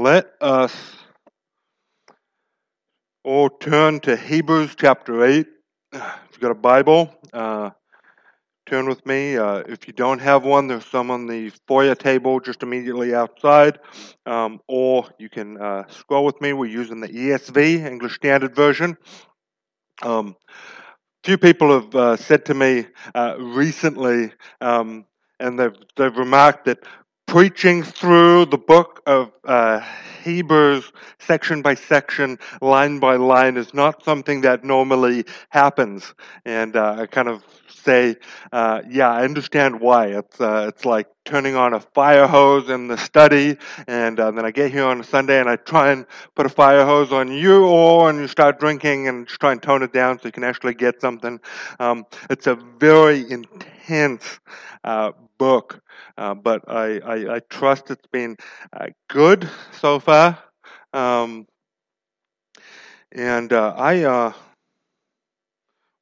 let us all turn to Hebrews chapter 8. If you've got a Bible, uh, turn with me. Uh, if you don't have one, there's some on the foyer table just immediately outside. Um, or you can uh, scroll with me. We're using the ESV, English Standard Version. Um, few people have uh, said to me uh, recently, um, and they've, they've remarked that preaching through the book of uh, Hebrews section by section, line by line, is not something that normally happens. And uh, I kind of say, uh, yeah, I understand why. It's uh, it's like turning on a fire hose in the study, and uh, then I get here on a Sunday and I try and put a fire hose on you all, and you start drinking and just try and tone it down so you can actually get something. Um, it's a very intense uh, book, uh, but I, I, I, trust it's been uh, good so far. Um, and I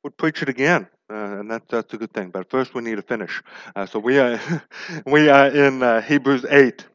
would preach it again. Uh, and that's that's a good thing. But first, we need to finish. Uh, so we are we are in uh, Hebrews eight.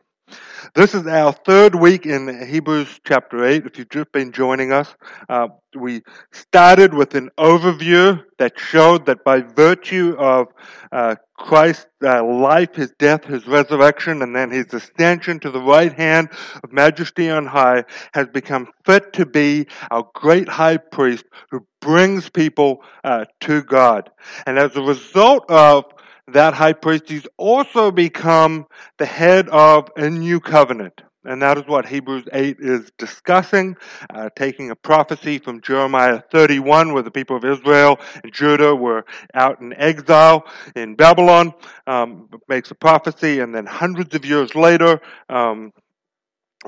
This is our third week in Hebrews chapter 8. If you've just been joining us, uh, we started with an overview that showed that by virtue of uh, Christ's uh, life, his death, his resurrection, and then his ascension to the right hand of majesty on high, has become fit to be our great high priest who brings people uh, to God. And as a result of that high priest, he's also become the head of a new covenant. And that is what Hebrews 8 is discussing, uh, taking a prophecy from Jeremiah 31, where the people of Israel and Judah were out in exile in Babylon, um, makes a prophecy, and then hundreds of years later, um,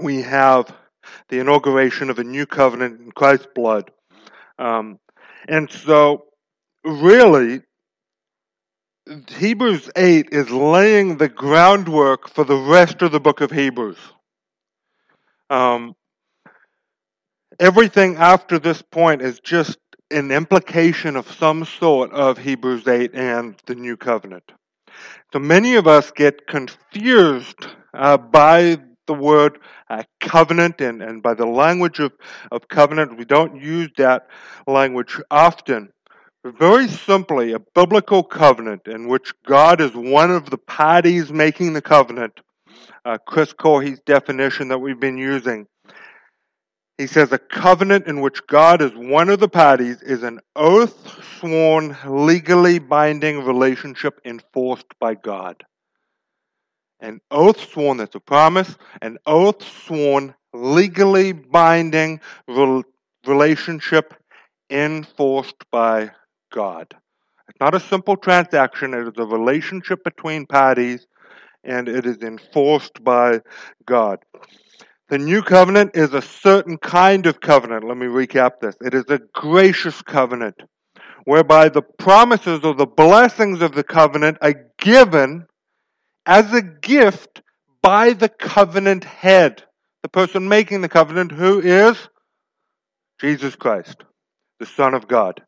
we have the inauguration of a new covenant in Christ's blood. Um, and so, really, Hebrews 8 is laying the groundwork for the rest of the book of Hebrews. Um, everything after this point is just an implication of some sort of Hebrews 8 and the new covenant. So many of us get confused uh, by the word uh, covenant and, and by the language of, of covenant. We don't use that language often. Very simply, a biblical covenant in which God is one of the parties making the covenant. Uh, Chris Corey's definition that we've been using. He says a covenant in which God is one of the parties is an oath sworn, legally binding relationship enforced by God. An oath sworn, that's a promise, an oath sworn, legally binding relationship enforced by God. It's not a simple transaction, it is a relationship between parties and it is enforced by God. The new covenant is a certain kind of covenant. Let me recap this. It is a gracious covenant whereby the promises or the blessings of the covenant are given as a gift by the covenant head, the person making the covenant, who is Jesus Christ, the Son of God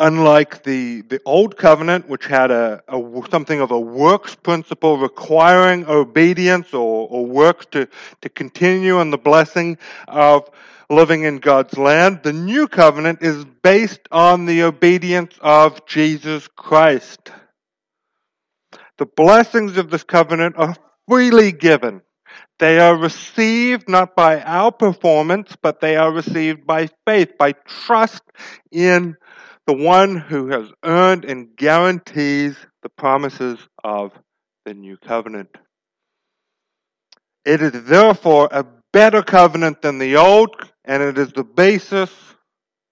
unlike the, the old covenant, which had a, a, something of a works principle requiring obedience or, or works to, to continue in the blessing of living in God's land, the new covenant is based on the obedience of Jesus Christ. The blessings of this covenant are freely given. They are received not by our performance, but they are received by faith, by trust in the one who has earned and guarantees the promises of the new covenant. It is therefore a better covenant than the old, and it is the basis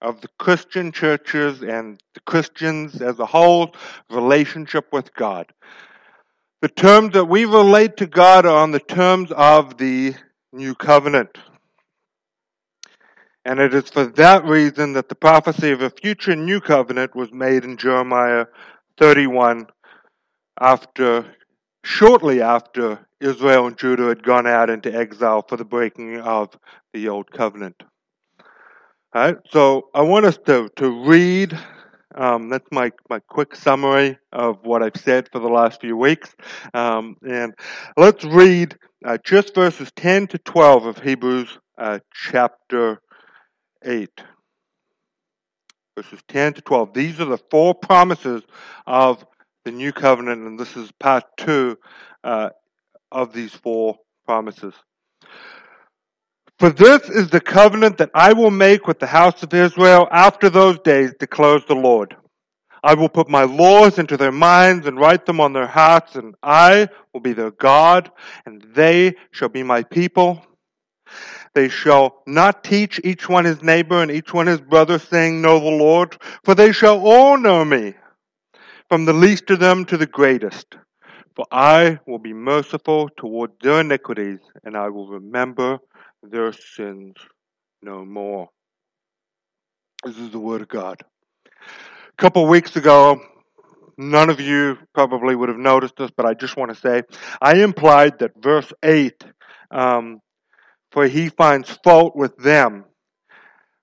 of the Christian churches and the Christians as a whole relationship with God. The terms that we relate to God are on the terms of the new covenant. And it is for that reason that the prophecy of a future new covenant was made in Jeremiah 31 after, shortly after Israel and Judah had gone out into exile for the breaking of the old covenant. All right, so I want us to, to read. Um, that's my, my quick summary of what I've said for the last few weeks. Um, and let's read uh, just verses 10 to 12 of Hebrews uh, chapter 8. Verses 10 to 12. These are the four promises of the new covenant, and this is part two uh, of these four promises. For this is the covenant that I will make with the house of Israel after those days, declares the Lord. I will put my laws into their minds and write them on their hearts, and I will be their God, and they shall be my people. They shall not teach each one his neighbor and each one his brother, saying, Know the Lord, for they shall all know me, from the least of them to the greatest. For I will be merciful toward their iniquities, and I will remember their sins no more. This is the Word of God. A couple of weeks ago, none of you probably would have noticed this, but I just want to say I implied that verse 8, um, for he finds fault with them,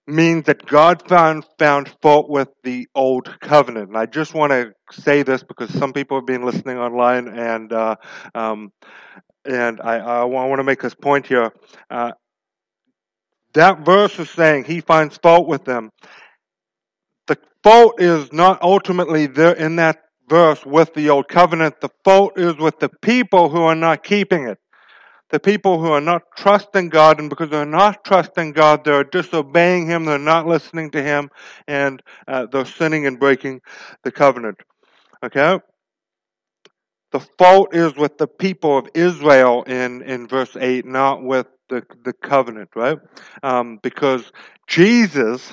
means that God found, found fault with the old covenant. And I just want to say this because some people have been listening online and uh, um, and I, I want to make this point here. Uh, that verse is saying he finds fault with them. The fault is not ultimately there in that verse with the old covenant. The fault is with the people who are not keeping it. The people who are not trusting God, and because they're not trusting God, they're disobeying Him, they're not listening to Him, and uh, they're sinning and breaking the covenant. Okay? The fault is with the people of Israel in, in verse 8, not with the, the covenant, right? Um, because Jesus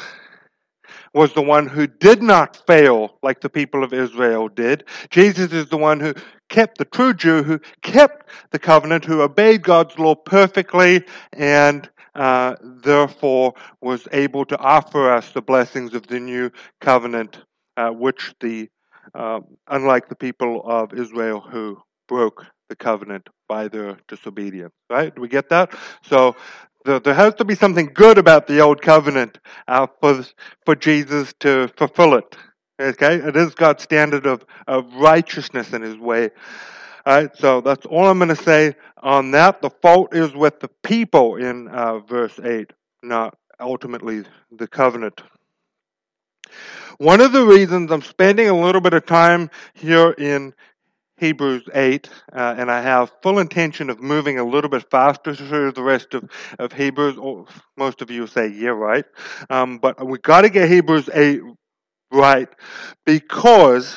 was the one who did not fail like the people of Israel did. Jesus is the one who kept the true Jew, who kept the covenant, who obeyed God's law perfectly, and uh, therefore was able to offer us the blessings of the new covenant, uh, which the uh, unlike the people of Israel who broke the covenant by their disobedience. Right? Do we get that? So there has to be something good about the old covenant uh, for for Jesus to fulfill it. Okay, it is God's standard of, of righteousness in His way. All right, so that's all I'm going to say on that. The fault is with the people in uh, verse 8, not ultimately the covenant. One of the reasons I'm spending a little bit of time here in Hebrews 8, uh, and I have full intention of moving a little bit faster through the rest of, of Hebrews. Or most of you say, yeah, right. Um, but we got to get Hebrews 8 right because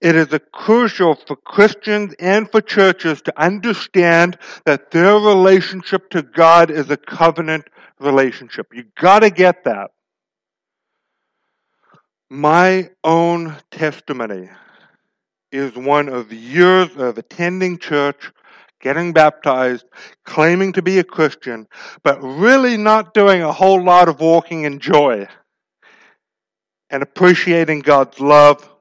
it is crucial for Christians and for churches to understand that their relationship to God is a covenant relationship. You got to get that. My own testimony is one of years of attending church, getting baptized, claiming to be a Christian, but really not doing a whole lot of walking in joy and appreciating God's love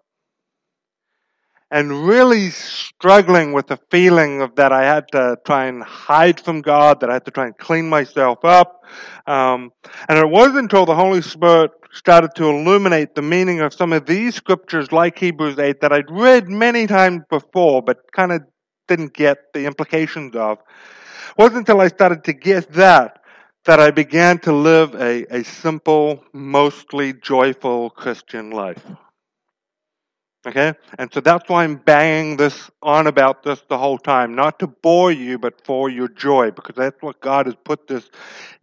and really struggling with the feeling of that I had to try and hide from God, that I had to try and clean myself up. Um, and it wasn't until the Holy Spirit started to illuminate the meaning of some of these scriptures, like Hebrews 8, that I'd read many times before, but kind of didn't get the implications of. It wasn't until I started to get that that I began to live a, a simple, mostly joyful Christian life. Okay? And so that's why I'm banging this on about this the whole time. Not to bore you, but for your joy, because that's what God has put this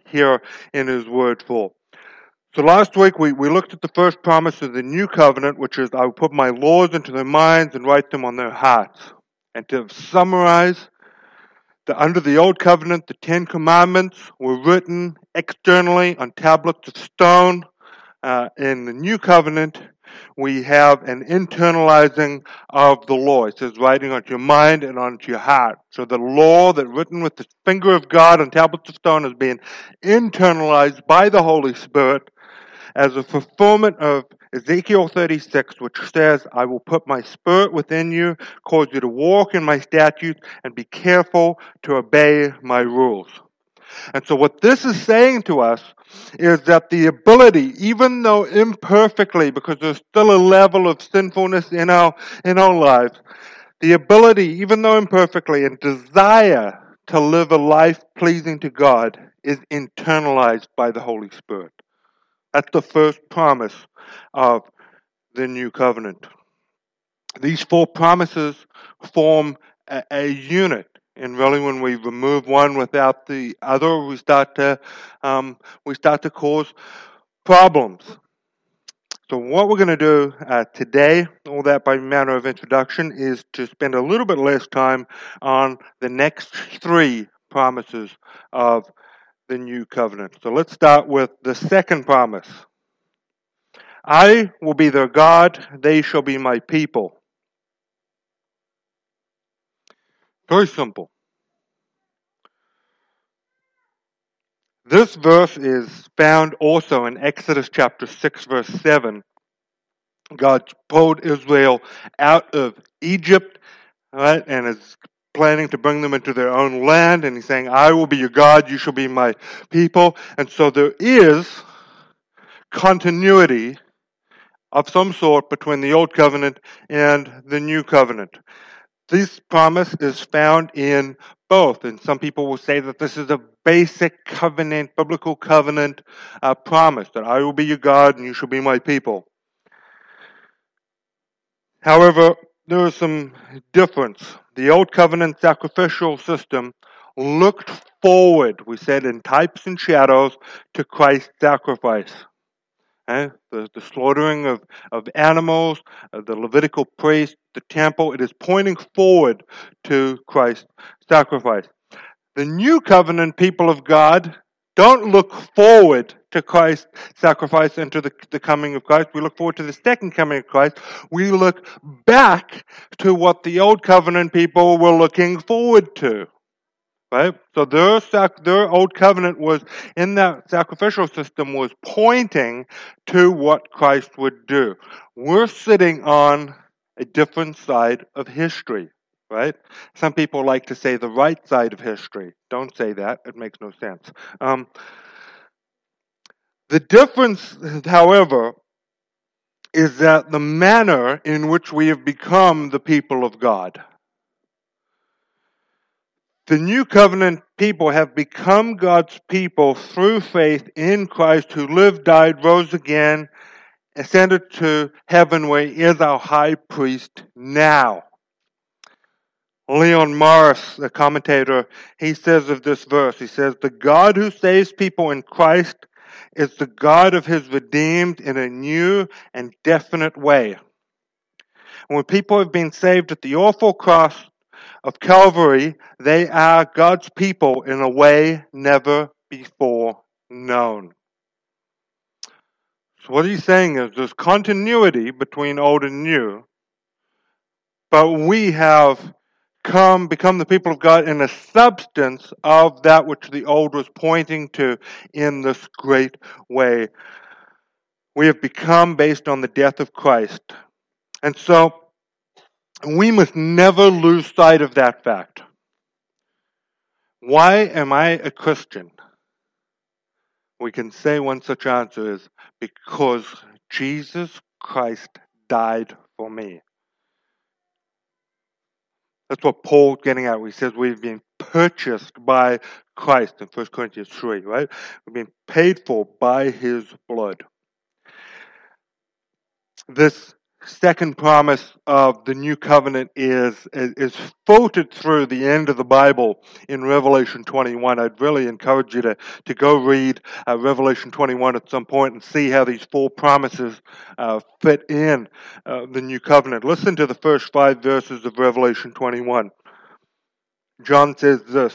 here in His Word for. So last week we, we looked at the first promise of the new covenant, which is I will put my laws into their minds and write them on their hearts. And to summarize, the, under the old covenant, the Ten Commandments were written externally on tablets of stone. Uh, in the new covenant, we have an internalizing of the law. It says writing onto your mind and onto your heart. So the law that written with the finger of God on tablets of stone is being internalized by the Holy Spirit as a fulfillment of Ezekiel 36, which says, I will put my spirit within you, cause you to walk in my statutes, and be careful to obey my rules. And so what this is saying to us is that the ability, even though imperfectly, because there's still a level of sinfulness in our, in our lives, The ability, even though imperfectly, and desire to live a life pleasing to God is internalized by the Holy Spirit. That's the first promise of the new covenant. These four promises form a, a unit. And really, when we remove one without the other, we start to um, we start to cause problems. So, what we're going to do uh, today, all that by manner of introduction, is to spend a little bit less time on the next three promises of the new covenant. So, let's start with the second promise I will be their God, they shall be my people. Very simple. This verse is found also in Exodus chapter 6, verse 7. God pulled Israel out of Egypt, right, and is planning to bring them into their own land, and he's saying, I will be your God, you shall be my people. And so there is continuity of some sort between the Old Covenant and the New Covenant. This promise is found in both, and some people will say that this is a basic covenant, biblical covenant uh, promise that I will be your God and you shall be my people. However, there is some difference. The Old Covenant sacrificial system looked forward, we said, in types and shadows to Christ's sacrifice. Eh? The, the slaughtering of, of animals, uh, the Levitical priest, the temple, it is pointing forward to Christ's sacrifice. The new covenant people of God don't look forward to Christ's sacrifice and to the, the coming of Christ. We look forward to the second coming of Christ. We look back to what the old covenant people were looking forward to. Right? So their, sac- their old covenant was in that sacrificial system was pointing to what Christ would do. We're sitting on a different side of history, right? Some people like to say the right side of history. Don't say that. It makes no sense. Um, the difference, however, is that the manner in which we have become the people of God. The new covenant people have become God's people through faith in Christ who lived, died, rose again, ascended to heaven where he is our high priest now. Leon Morris, the commentator, he says of this verse, he says, The God who saves people in Christ is the God of his redeemed in a new and definite way. when people have been saved at the awful cross, of Calvary, they are God's people in a way never before known. So, what he's saying is there's continuity between old and new, but we have come, become the people of God in a substance of that which the old was pointing to in this great way. We have become based on the death of Christ. And so, we must never lose sight of that fact. Why am I a Christian? We can say one such answer is because Jesus Christ died for me. That's what Paul's getting at. He says we've been purchased by Christ in 1 Corinthians 3, right? We've been paid for by his blood. This second promise of the new covenant is, is, is through the end of the Bible in Revelation 21. I'd really encourage you to, to go read uh, Revelation 21 at some point and see how these four promises uh, fit in uh, the new covenant. Listen to the first five verses of Revelation 21. John says this.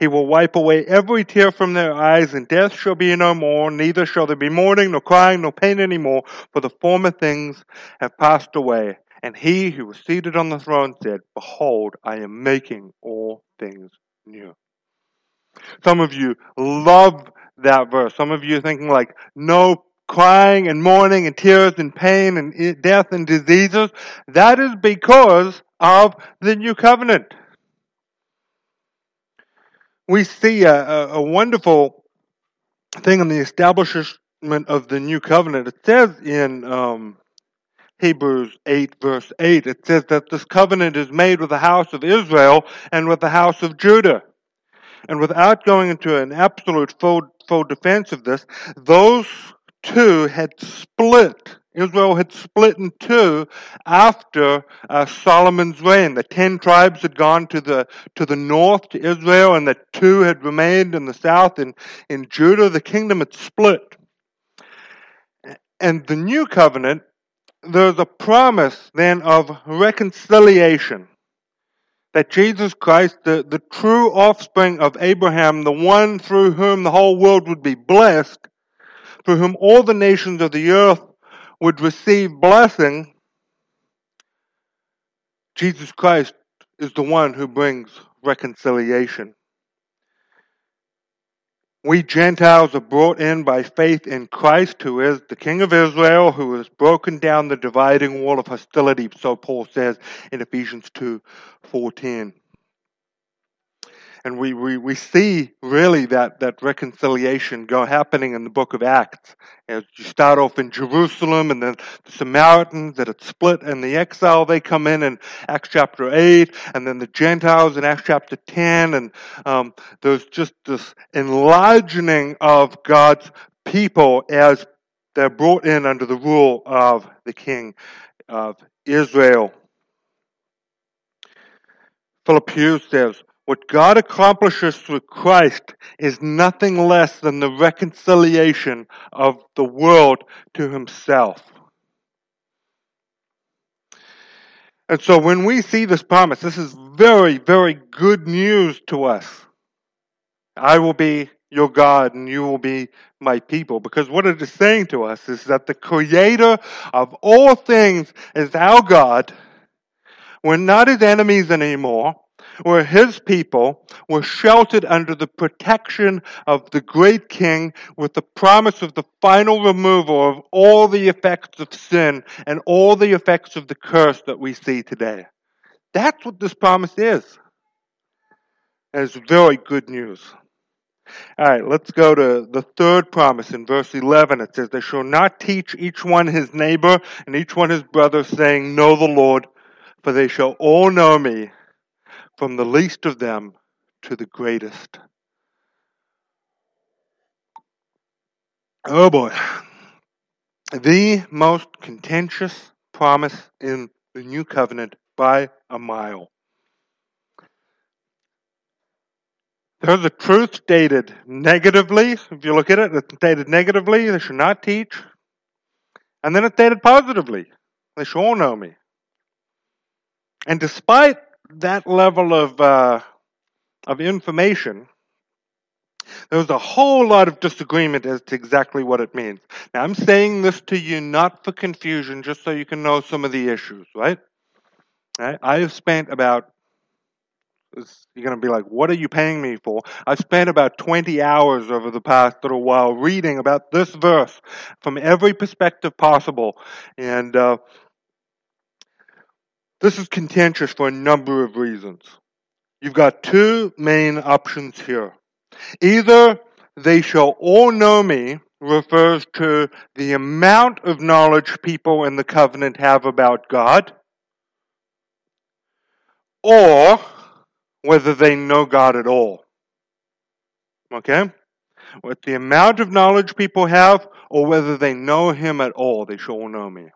He will wipe away every tear from their eyes, and death shall be no more, neither shall there be mourning, nor crying, nor pain any more, for the former things have passed away. And he who was seated on the throne said, Behold, I am making all things new. Some of you love that verse. Some of you are thinking like, no crying and mourning and tears and pain and death and diseases. That is because of the new covenant. We see a, a, a wonderful thing in the establishment of the new covenant. It says in um, Hebrews 8, verse 8, it says that this covenant is made with the house of Israel and with the house of Judah. And without going into an absolute full, full defense of this, those two had split. Israel had split in two after uh, Solomon's reign. The ten tribes had gone to the to the north to Israel, and the two had remained in the south. In in Judah, the kingdom had split. And the new covenant, there's a promise then of reconciliation that Jesus Christ, the, the true offspring of Abraham, the one through whom the whole world would be blessed, through whom all the nations of the earth would receive blessing, Jesus Christ is the one who brings reconciliation. We Gentiles are brought in by faith in Christ, who is the King of Israel, who has broken down the dividing wall of hostility, so Paul says in Ephesians 2 14 and we, we, we see really that, that reconciliation go happening in the book of Acts. As you start off in Jerusalem and then the Samaritans that had split and the exile, they come in in Acts chapter 8 and then the Gentiles in Acts chapter 10 and um, there's just this enlarging of God's people as they're brought in under the rule of the King of Israel. Philip Hughes says, what God accomplishes through Christ is nothing less than the reconciliation of the world to Himself. And so when we see this promise, this is very, very good news to us. I will be your God and you will be my people. Because what it is saying to us is that the creator of all things is our God. We're not his enemies anymore where his people were sheltered under the protection of the great king with the promise of the final removal of all the effects of sin and all the effects of the curse that we see today. That's what this promise is. And it's very good news. All right, let's go to the third promise in verse 11. It says, They shall not teach each one his neighbor and each one his brother, saying, Know the Lord, for they shall all know me, from the least of them to the greatest. Oh boy. The most contentious promise in the new covenant by a mile. There's a truth stated negatively. If you look at it, it's stated negatively. They should not teach. And then it's stated positively. They should all know me. And despite that level of uh, of information, there was a whole lot of disagreement as to exactly what it means. Now, I'm saying this to you not for confusion, just so you can know some of the issues, right? right? I have spent about you're going to be like, what are you paying me for? I've spent about 20 hours over the past little while reading about this verse from every perspective possible. And uh, this is contentious for a number of reasons. You've got two main options here. Either they shall all know me refers to the amount of knowledge people in the covenant have about God, or whether they know God at all. Okay? With the amount of knowledge people have, or whether they know Him at all, they shall all know me.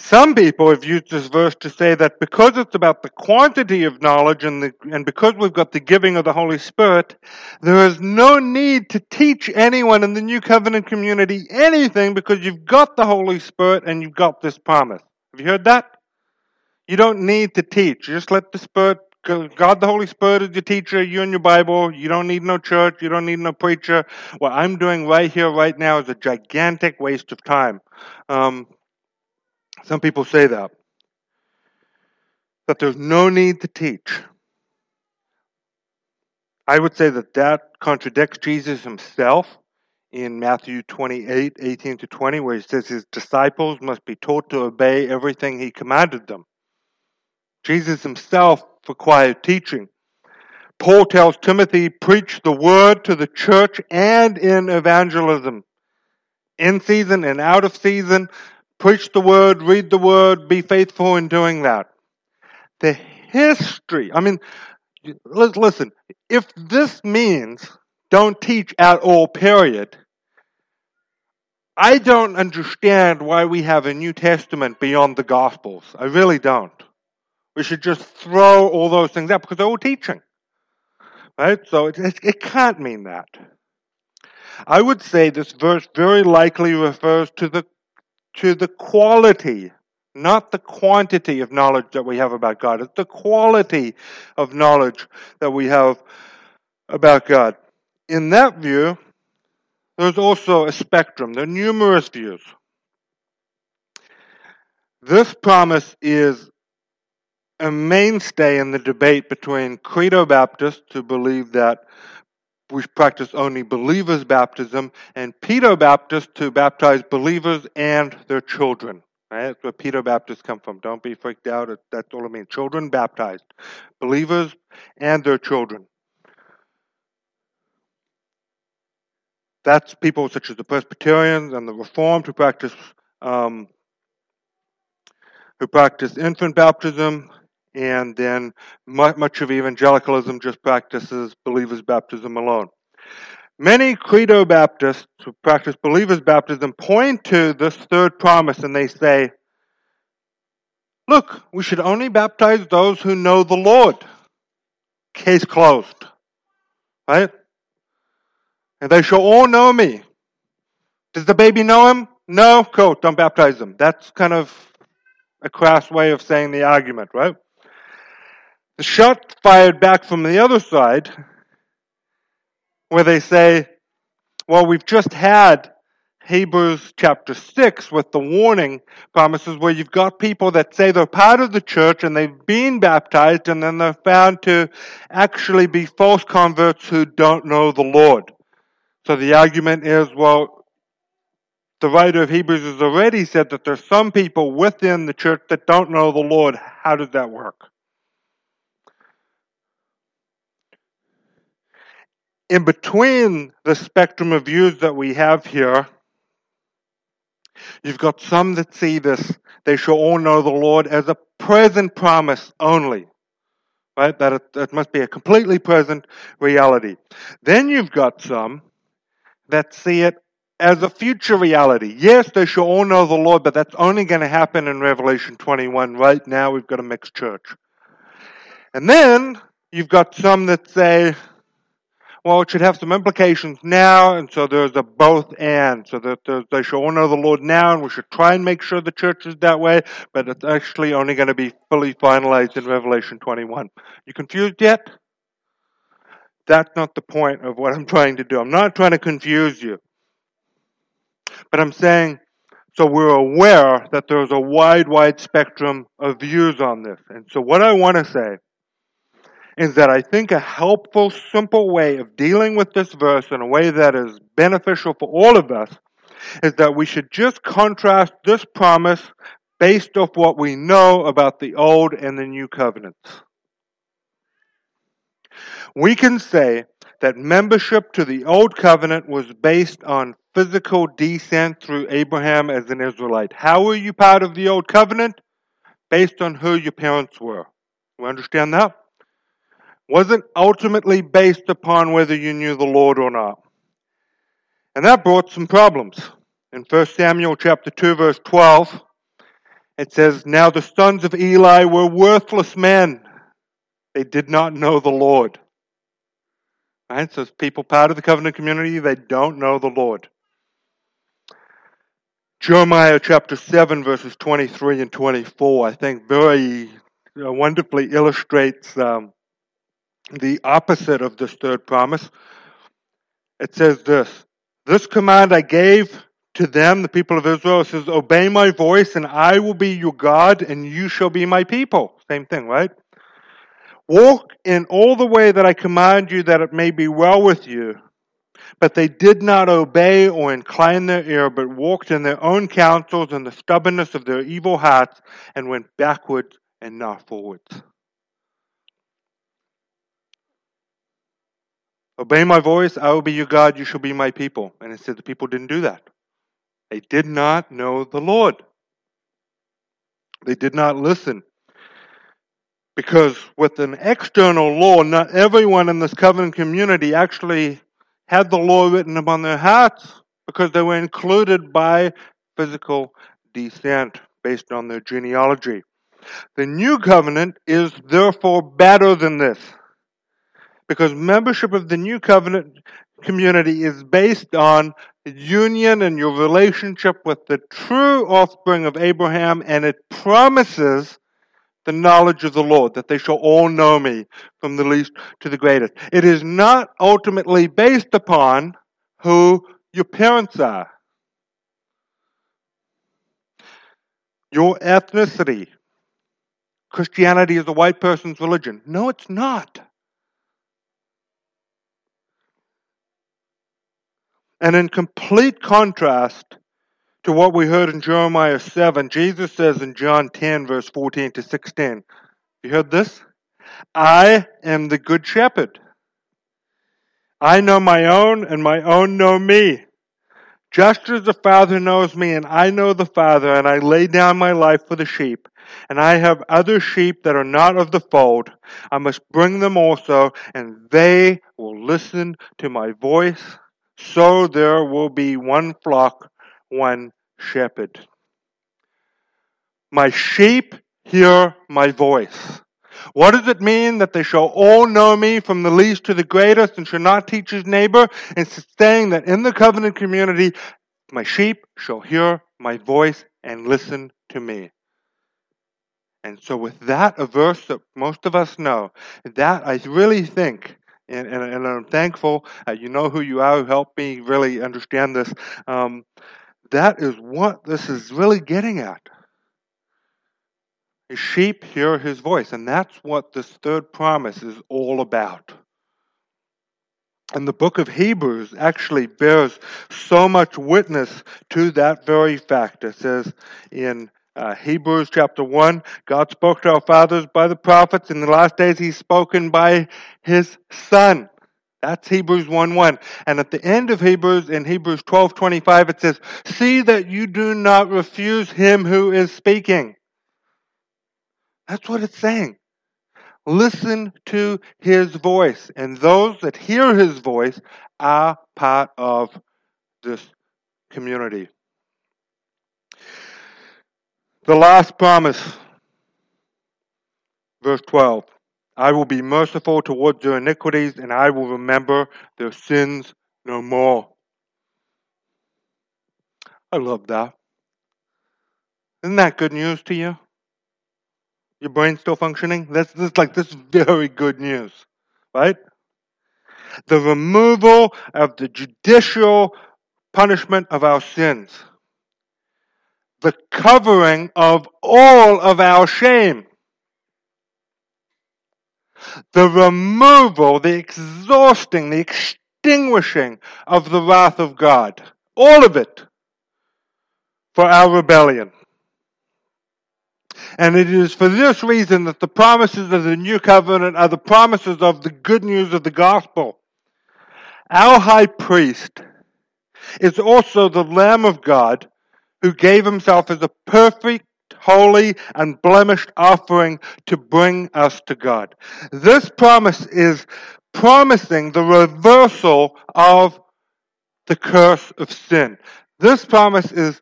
Some people have used this verse to say that because it's about the quantity of knowledge and, the, and because we've got the giving of the Holy Spirit, there is no need to teach anyone in the New Covenant community anything because you've got the Holy Spirit and you've got this promise. Have you heard that? You don't need to teach. Just let the Spirit, God the Holy Spirit is your teacher, you and your Bible. You don't need no church. You don't need no preacher. What I'm doing right here, right now is a gigantic waste of time. Um, Some people say that. That there's no need to teach. I would say that that contradicts Jesus himself in Matthew 28 18 to 20, where he says his disciples must be taught to obey everything he commanded them. Jesus himself required teaching. Paul tells Timothy, preach the word to the church and in evangelism. In season and out of season, preach the word, read the word, be faithful in doing that. The history, I mean, listen, if this means don't teach at all, period, I don't understand why we have a New Testament beyond the Gospels. I really don't. We should just throw all those things out because they're all teaching. Right? So it, it, it can't mean that. I would say this verse very likely refers to the to the quality, not the quantity of knowledge that we have about God. It's the quality of knowledge that we have about God. In that view, there's also a spectrum. There are numerous views. This promise is a mainstay in the debate between Credo Baptists, who believe that we practice only believers' baptism, and Pedo Baptists, who baptize believers and their children. Right? That's where Pedo Baptists come from. Don't be freaked out. That's all I mean. Children baptized, believers and their children. That's people such as the Presbyterians and the Reformed who practice um, who practice infant baptism, and then much of evangelicalism just practices believers' baptism alone. Many Credo Baptists who practice believers' baptism point to this third promise and they say, Look, we should only baptize those who know the Lord. Case closed. Right? And they shall all know me. Does the baby know him? No? Cool, don't baptize him. That's kind of a crass way of saying the argument, right? The shot fired back from the other side, where they say, well, we've just had Hebrews chapter 6 with the warning promises where you've got people that say they're part of the church and they've been baptized and then they're found to actually be false converts who don't know the Lord. So the argument is, well, the writer of Hebrews has already said that there's some people within the church that don't know the Lord. How does that work? In between the spectrum of views that we have here, you've got some that see this, they shall all know the Lord as a present promise only. Right? That it, it must be a completely present reality. Then you've got some that see it as a future reality. Yes, they shall all know the Lord, but that's only going to happen in Revelation 21. Right now, we've got a mixed church. And then you've got some that say, well, it should have some implications now, and so there's a both and, so that they should honor the Lord now, and we should try and make sure the church is that way, but it's actually only going to be fully finalized in Revelation 21. You confused yet? That's not the point of what I'm trying to do. I'm not trying to confuse you. But I'm saying, so we're aware that there's a wide, wide spectrum of views on this. And so what I want to say is that I think a helpful, simple way of dealing with this verse in a way that is beneficial for all of us is that we should just contrast this promise based off what we know about the Old and the New Covenants. We can say that membership to the Old Covenant was based on physical descent through Abraham as an Israelite. How were you part of the Old Covenant? Based on who your parents were. We understand that? Wasn't ultimately based upon whether you knew the Lord or not. And that brought some problems. In 1 Samuel chapter 2 verse 12, it says, Now the sons of Eli were worthless men. They did not know the Lord. Right? So people part of the covenant community, they don't know the Lord. Jeremiah chapter 7 verses 23 and 24, I think very uh, wonderfully illustrates um, the opposite of this third promise. It says this This command I gave to them, the people of Israel, it says, Obey my voice, and I will be your God, and you shall be my people. Same thing, right? Walk in all the way that I command you, that it may be well with you. But they did not obey or incline their ear, but walked in their own counsels and the stubbornness of their evil hearts, and went backwards and not forwards. Obey my voice, I will be your God, you shall be my people. And it said the people didn't do that. They did not know the Lord. They did not listen. Because with an external law, not everyone in this covenant community actually had the law written upon their hearts because they were included by physical descent based on their genealogy. The new covenant is therefore better than this because membership of the new covenant community is based on union and your relationship with the true offspring of Abraham, and it promises the knowledge of the Lord, that they shall all know me from the least to the greatest. It is not ultimately based upon who your parents are, your ethnicity. Christianity is a white person's religion. No, it's not. And in complete contrast to what we heard in Jeremiah 7, Jesus says in John 10, verse 14 to 16, you heard this? I am the good shepherd. I know my own, and my own know me. Just as the Father knows me, and I know the Father, and I lay down my life for the sheep, and I have other sheep that are not of the fold, I must bring them also, and they will listen to my voice so there will be one flock, one shepherd. My sheep hear my voice. What does it mean that they shall all know me from the least to the greatest and shall not teach his neighbor? It's saying that in the covenant community, my sheep shall hear my voice and listen to me. And so with that, a verse that most of us know, that I really think and, and, and I'm thankful. Uh, you know who you are who helped me really understand this. Um, that is what this is really getting at. His sheep hear his voice, and that's what this third promise is all about. And the book of Hebrews actually bears so much witness to that very fact. It says in uh, Hebrews chapter 1, God spoke to our fathers by the prophets. In the last days, He's spoken by His Son. That's Hebrews 1 1. And at the end of Hebrews, in Hebrews twelve twenty five, it says, See that you do not refuse Him who is speaking. That's what it's saying. Listen to His voice. And those that hear His voice are part of this community. The last promise, verse 12 I will be merciful towards their iniquities, and I will remember their sins no more. I love that. Isn't that good news to you? Your brain still functioning? That's, that's like this is very good news, right? The removal of the judicial punishment of our sins the covering of all of our shame. The removal, the exhausting, the extinguishing of the wrath of God. All of it for our rebellion. And it is for this reason that the promises of the new covenant are the promises of the good news of the gospel. Our high priest is also the Lamb of God who gave himself as a perfect, holy, and blemished offering to bring us to God. This promise is promising the reversal of the curse of sin. This promise is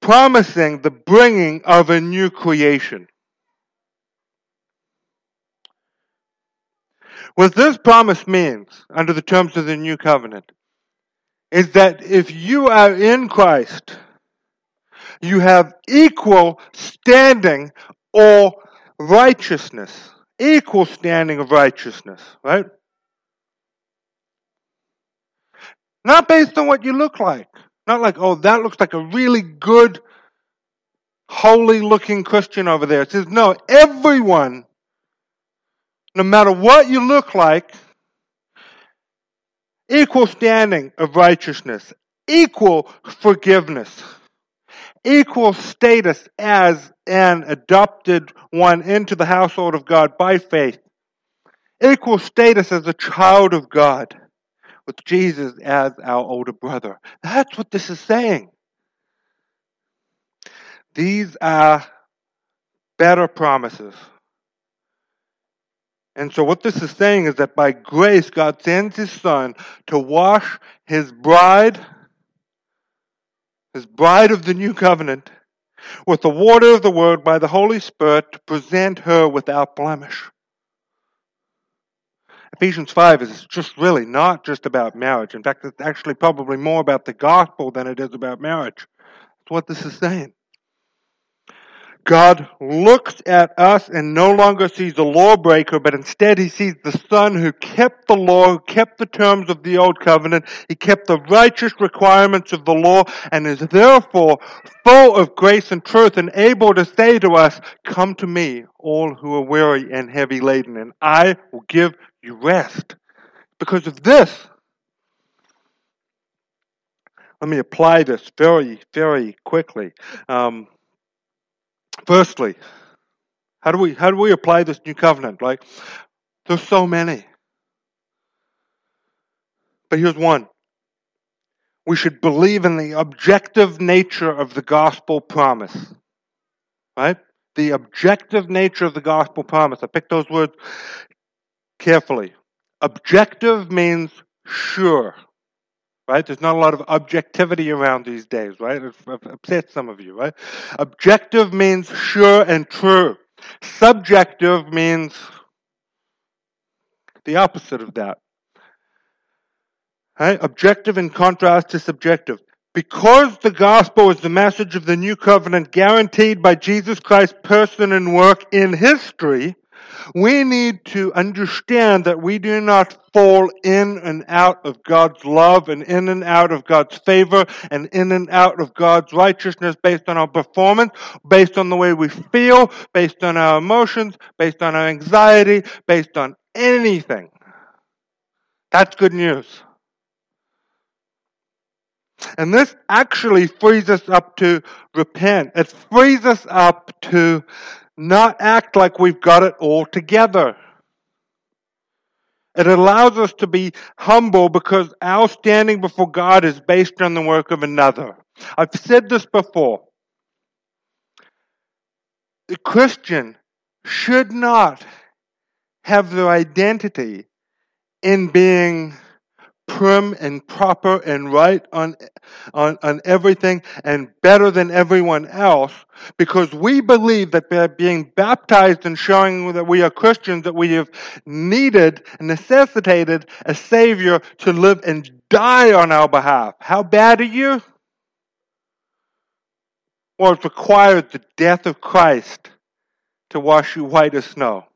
promising the bringing of a new creation. What this promise means, under the terms of the new covenant, is that if you are in Christ, you have equal standing or righteousness. Equal standing of righteousness, right? Not based on what you look like. Not like, oh, that looks like a really good, holy looking Christian over there. It says, no, everyone, no matter what you look like, equal standing of righteousness, equal forgiveness, equal status as an adopted one into the household of God by faith, equal status as a child of God with Jesus as our older brother. That's what this is saying. These are better promises. And so, what this is saying is that by grace, God sends His Son to wash His bride, His bride of the new covenant, with the water of the Word by the Holy Spirit to present her without blemish. Ephesians 5 is just really not just about marriage. In fact, it's actually probably more about the gospel than it is about marriage. That's what this is saying. God looks at us and no longer sees a lawbreaker, but instead he sees the Son who kept the law, who kept the terms of the old covenant, he kept the righteous requirements of the law, and is therefore full of grace and truth and able to say to us, Come to me, all who are weary and heavy laden, and I will give you rest. Because of this, let me apply this very, very quickly. Um, Firstly, how do we how do we apply this new covenant? Like there's so many. But here's one. We should believe in the objective nature of the gospel promise. Right? The objective nature of the gospel promise. I picked those words carefully. Objective means sure right? There's not a lot of objectivity around these days, right? It upsets some of you, right? Objective means sure and true. Subjective means the opposite of that. Right? Objective in contrast to subjective. Because the gospel is the message of the new covenant guaranteed by Jesus Christ's person and work in history, we need to understand that we do not fall in and out of God's love and in and out of God's favor and in and out of God's righteousness based on our performance, based on the way we feel, based on our emotions, based on our anxiety, based on anything. That's good news. And this actually frees us up to repent. It frees us up to not act like we've got it all together. It allows us to be humble because our standing before God is based on the work of another. I've said this before. The Christian should not have their identity in being prim and proper and right on, on, on everything and better than everyone else because we believe that by being baptized and showing that we are Christians, that we have needed and necessitated a Savior to live and die on our behalf. How bad are you? Well, it required the death of Christ to wash you white as snow.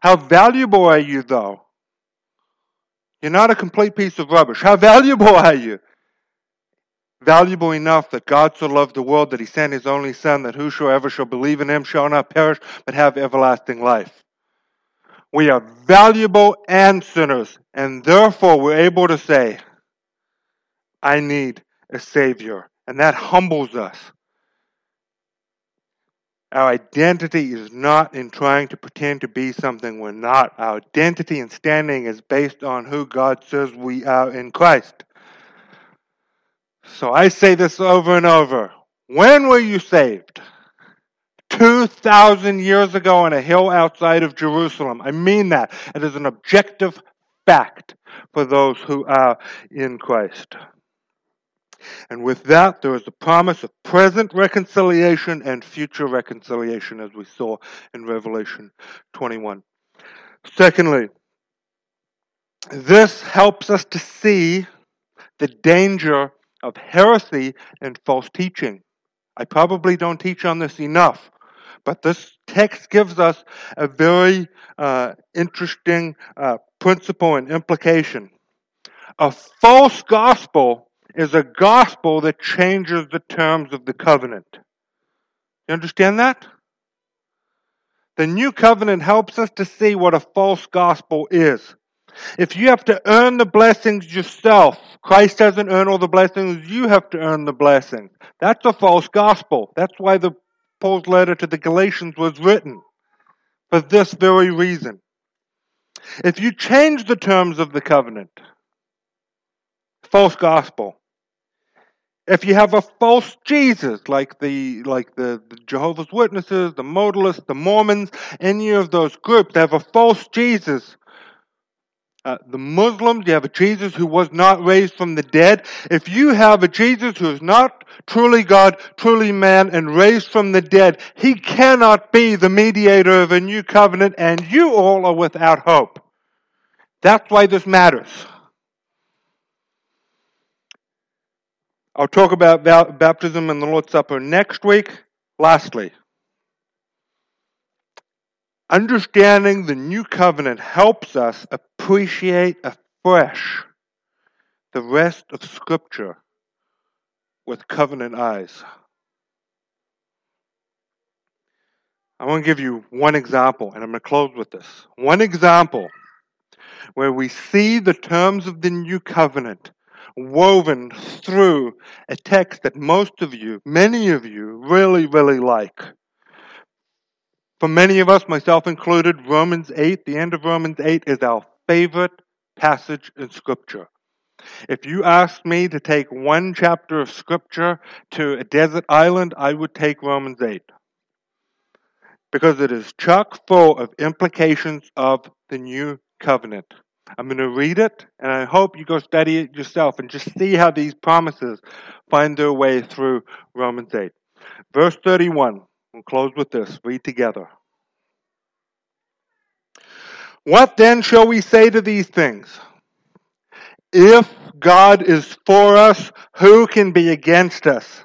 How valuable are you, though? You're not a complete piece of rubbish. How valuable are you? Valuable enough that God so loved the world that he sent his only Son, that whosoever shall believe in him shall not perish, but have everlasting life. We are valuable and sinners, and therefore we're able to say, I need a Savior. And that humbles us. Our identity is not in trying to pretend to be something we're not. Our identity and standing is based on who God says we are in Christ. So I say this over and over. When were you saved? 2,000 years ago on a hill outside of Jerusalem. I mean that. It is an objective fact for those who are in Christ. And with that, there is the promise of present reconciliation and future reconciliation, as we saw in Revelation 21. Secondly, this helps us to see the danger of heresy and false teaching. I probably don't teach on this enough, but this text gives us a very uh, interesting uh, principle and implication. A false gospel is a gospel that changes the terms of the covenant. You understand that? The new covenant helps us to see what a false gospel is. If you have to earn the blessings yourself, Christ doesn't earn all the blessings, you have to earn the blessings. That's a false gospel. That's why the Paul's letter to the Galatians was written. For this very reason. If you change the terms of the covenant, false gospel. If you have a false Jesus, like the like the, the Jehovah's Witnesses, the Modalists, the Mormons, any of those groups, they have a false Jesus uh, the Muslims, you have a Jesus who was not raised from the dead. If you have a Jesus who is not truly God, truly man, and raised from the dead, he cannot be the mediator of a new covenant, and you all are without hope. That's why this matters. I'll talk about baptism and the Lord's Supper next week. Lastly, Understanding the new covenant helps us appreciate afresh the rest of Scripture with covenant eyes. I want to give you one example, and I'm going to close with this. One example where we see the terms of the new covenant woven through a text that most of you, many of you, really, really like. For many of us, myself included, Romans 8, the end of Romans 8 is our favorite passage in Scripture. If you asked me to take one chapter of Scripture to a desert island, I would take Romans 8. Because it is chock full of implications of the new covenant. I'm going to read it, and I hope you go study it yourself and just see how these promises find their way through Romans 8. Verse 31. We'll close with this. Read together. What then shall we say to these things? If God is for us, who can be against us?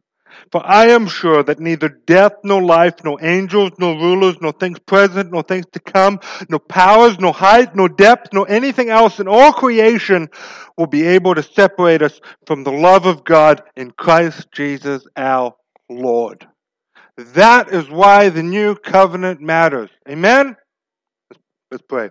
For I am sure that neither death, nor life, nor angels, nor rulers, nor things present, nor things to come, nor powers, nor height, nor depth, nor anything else in all creation will be able to separate us from the love of God in Christ Jesus our Lord. That is why the new covenant matters. Amen? Let's pray.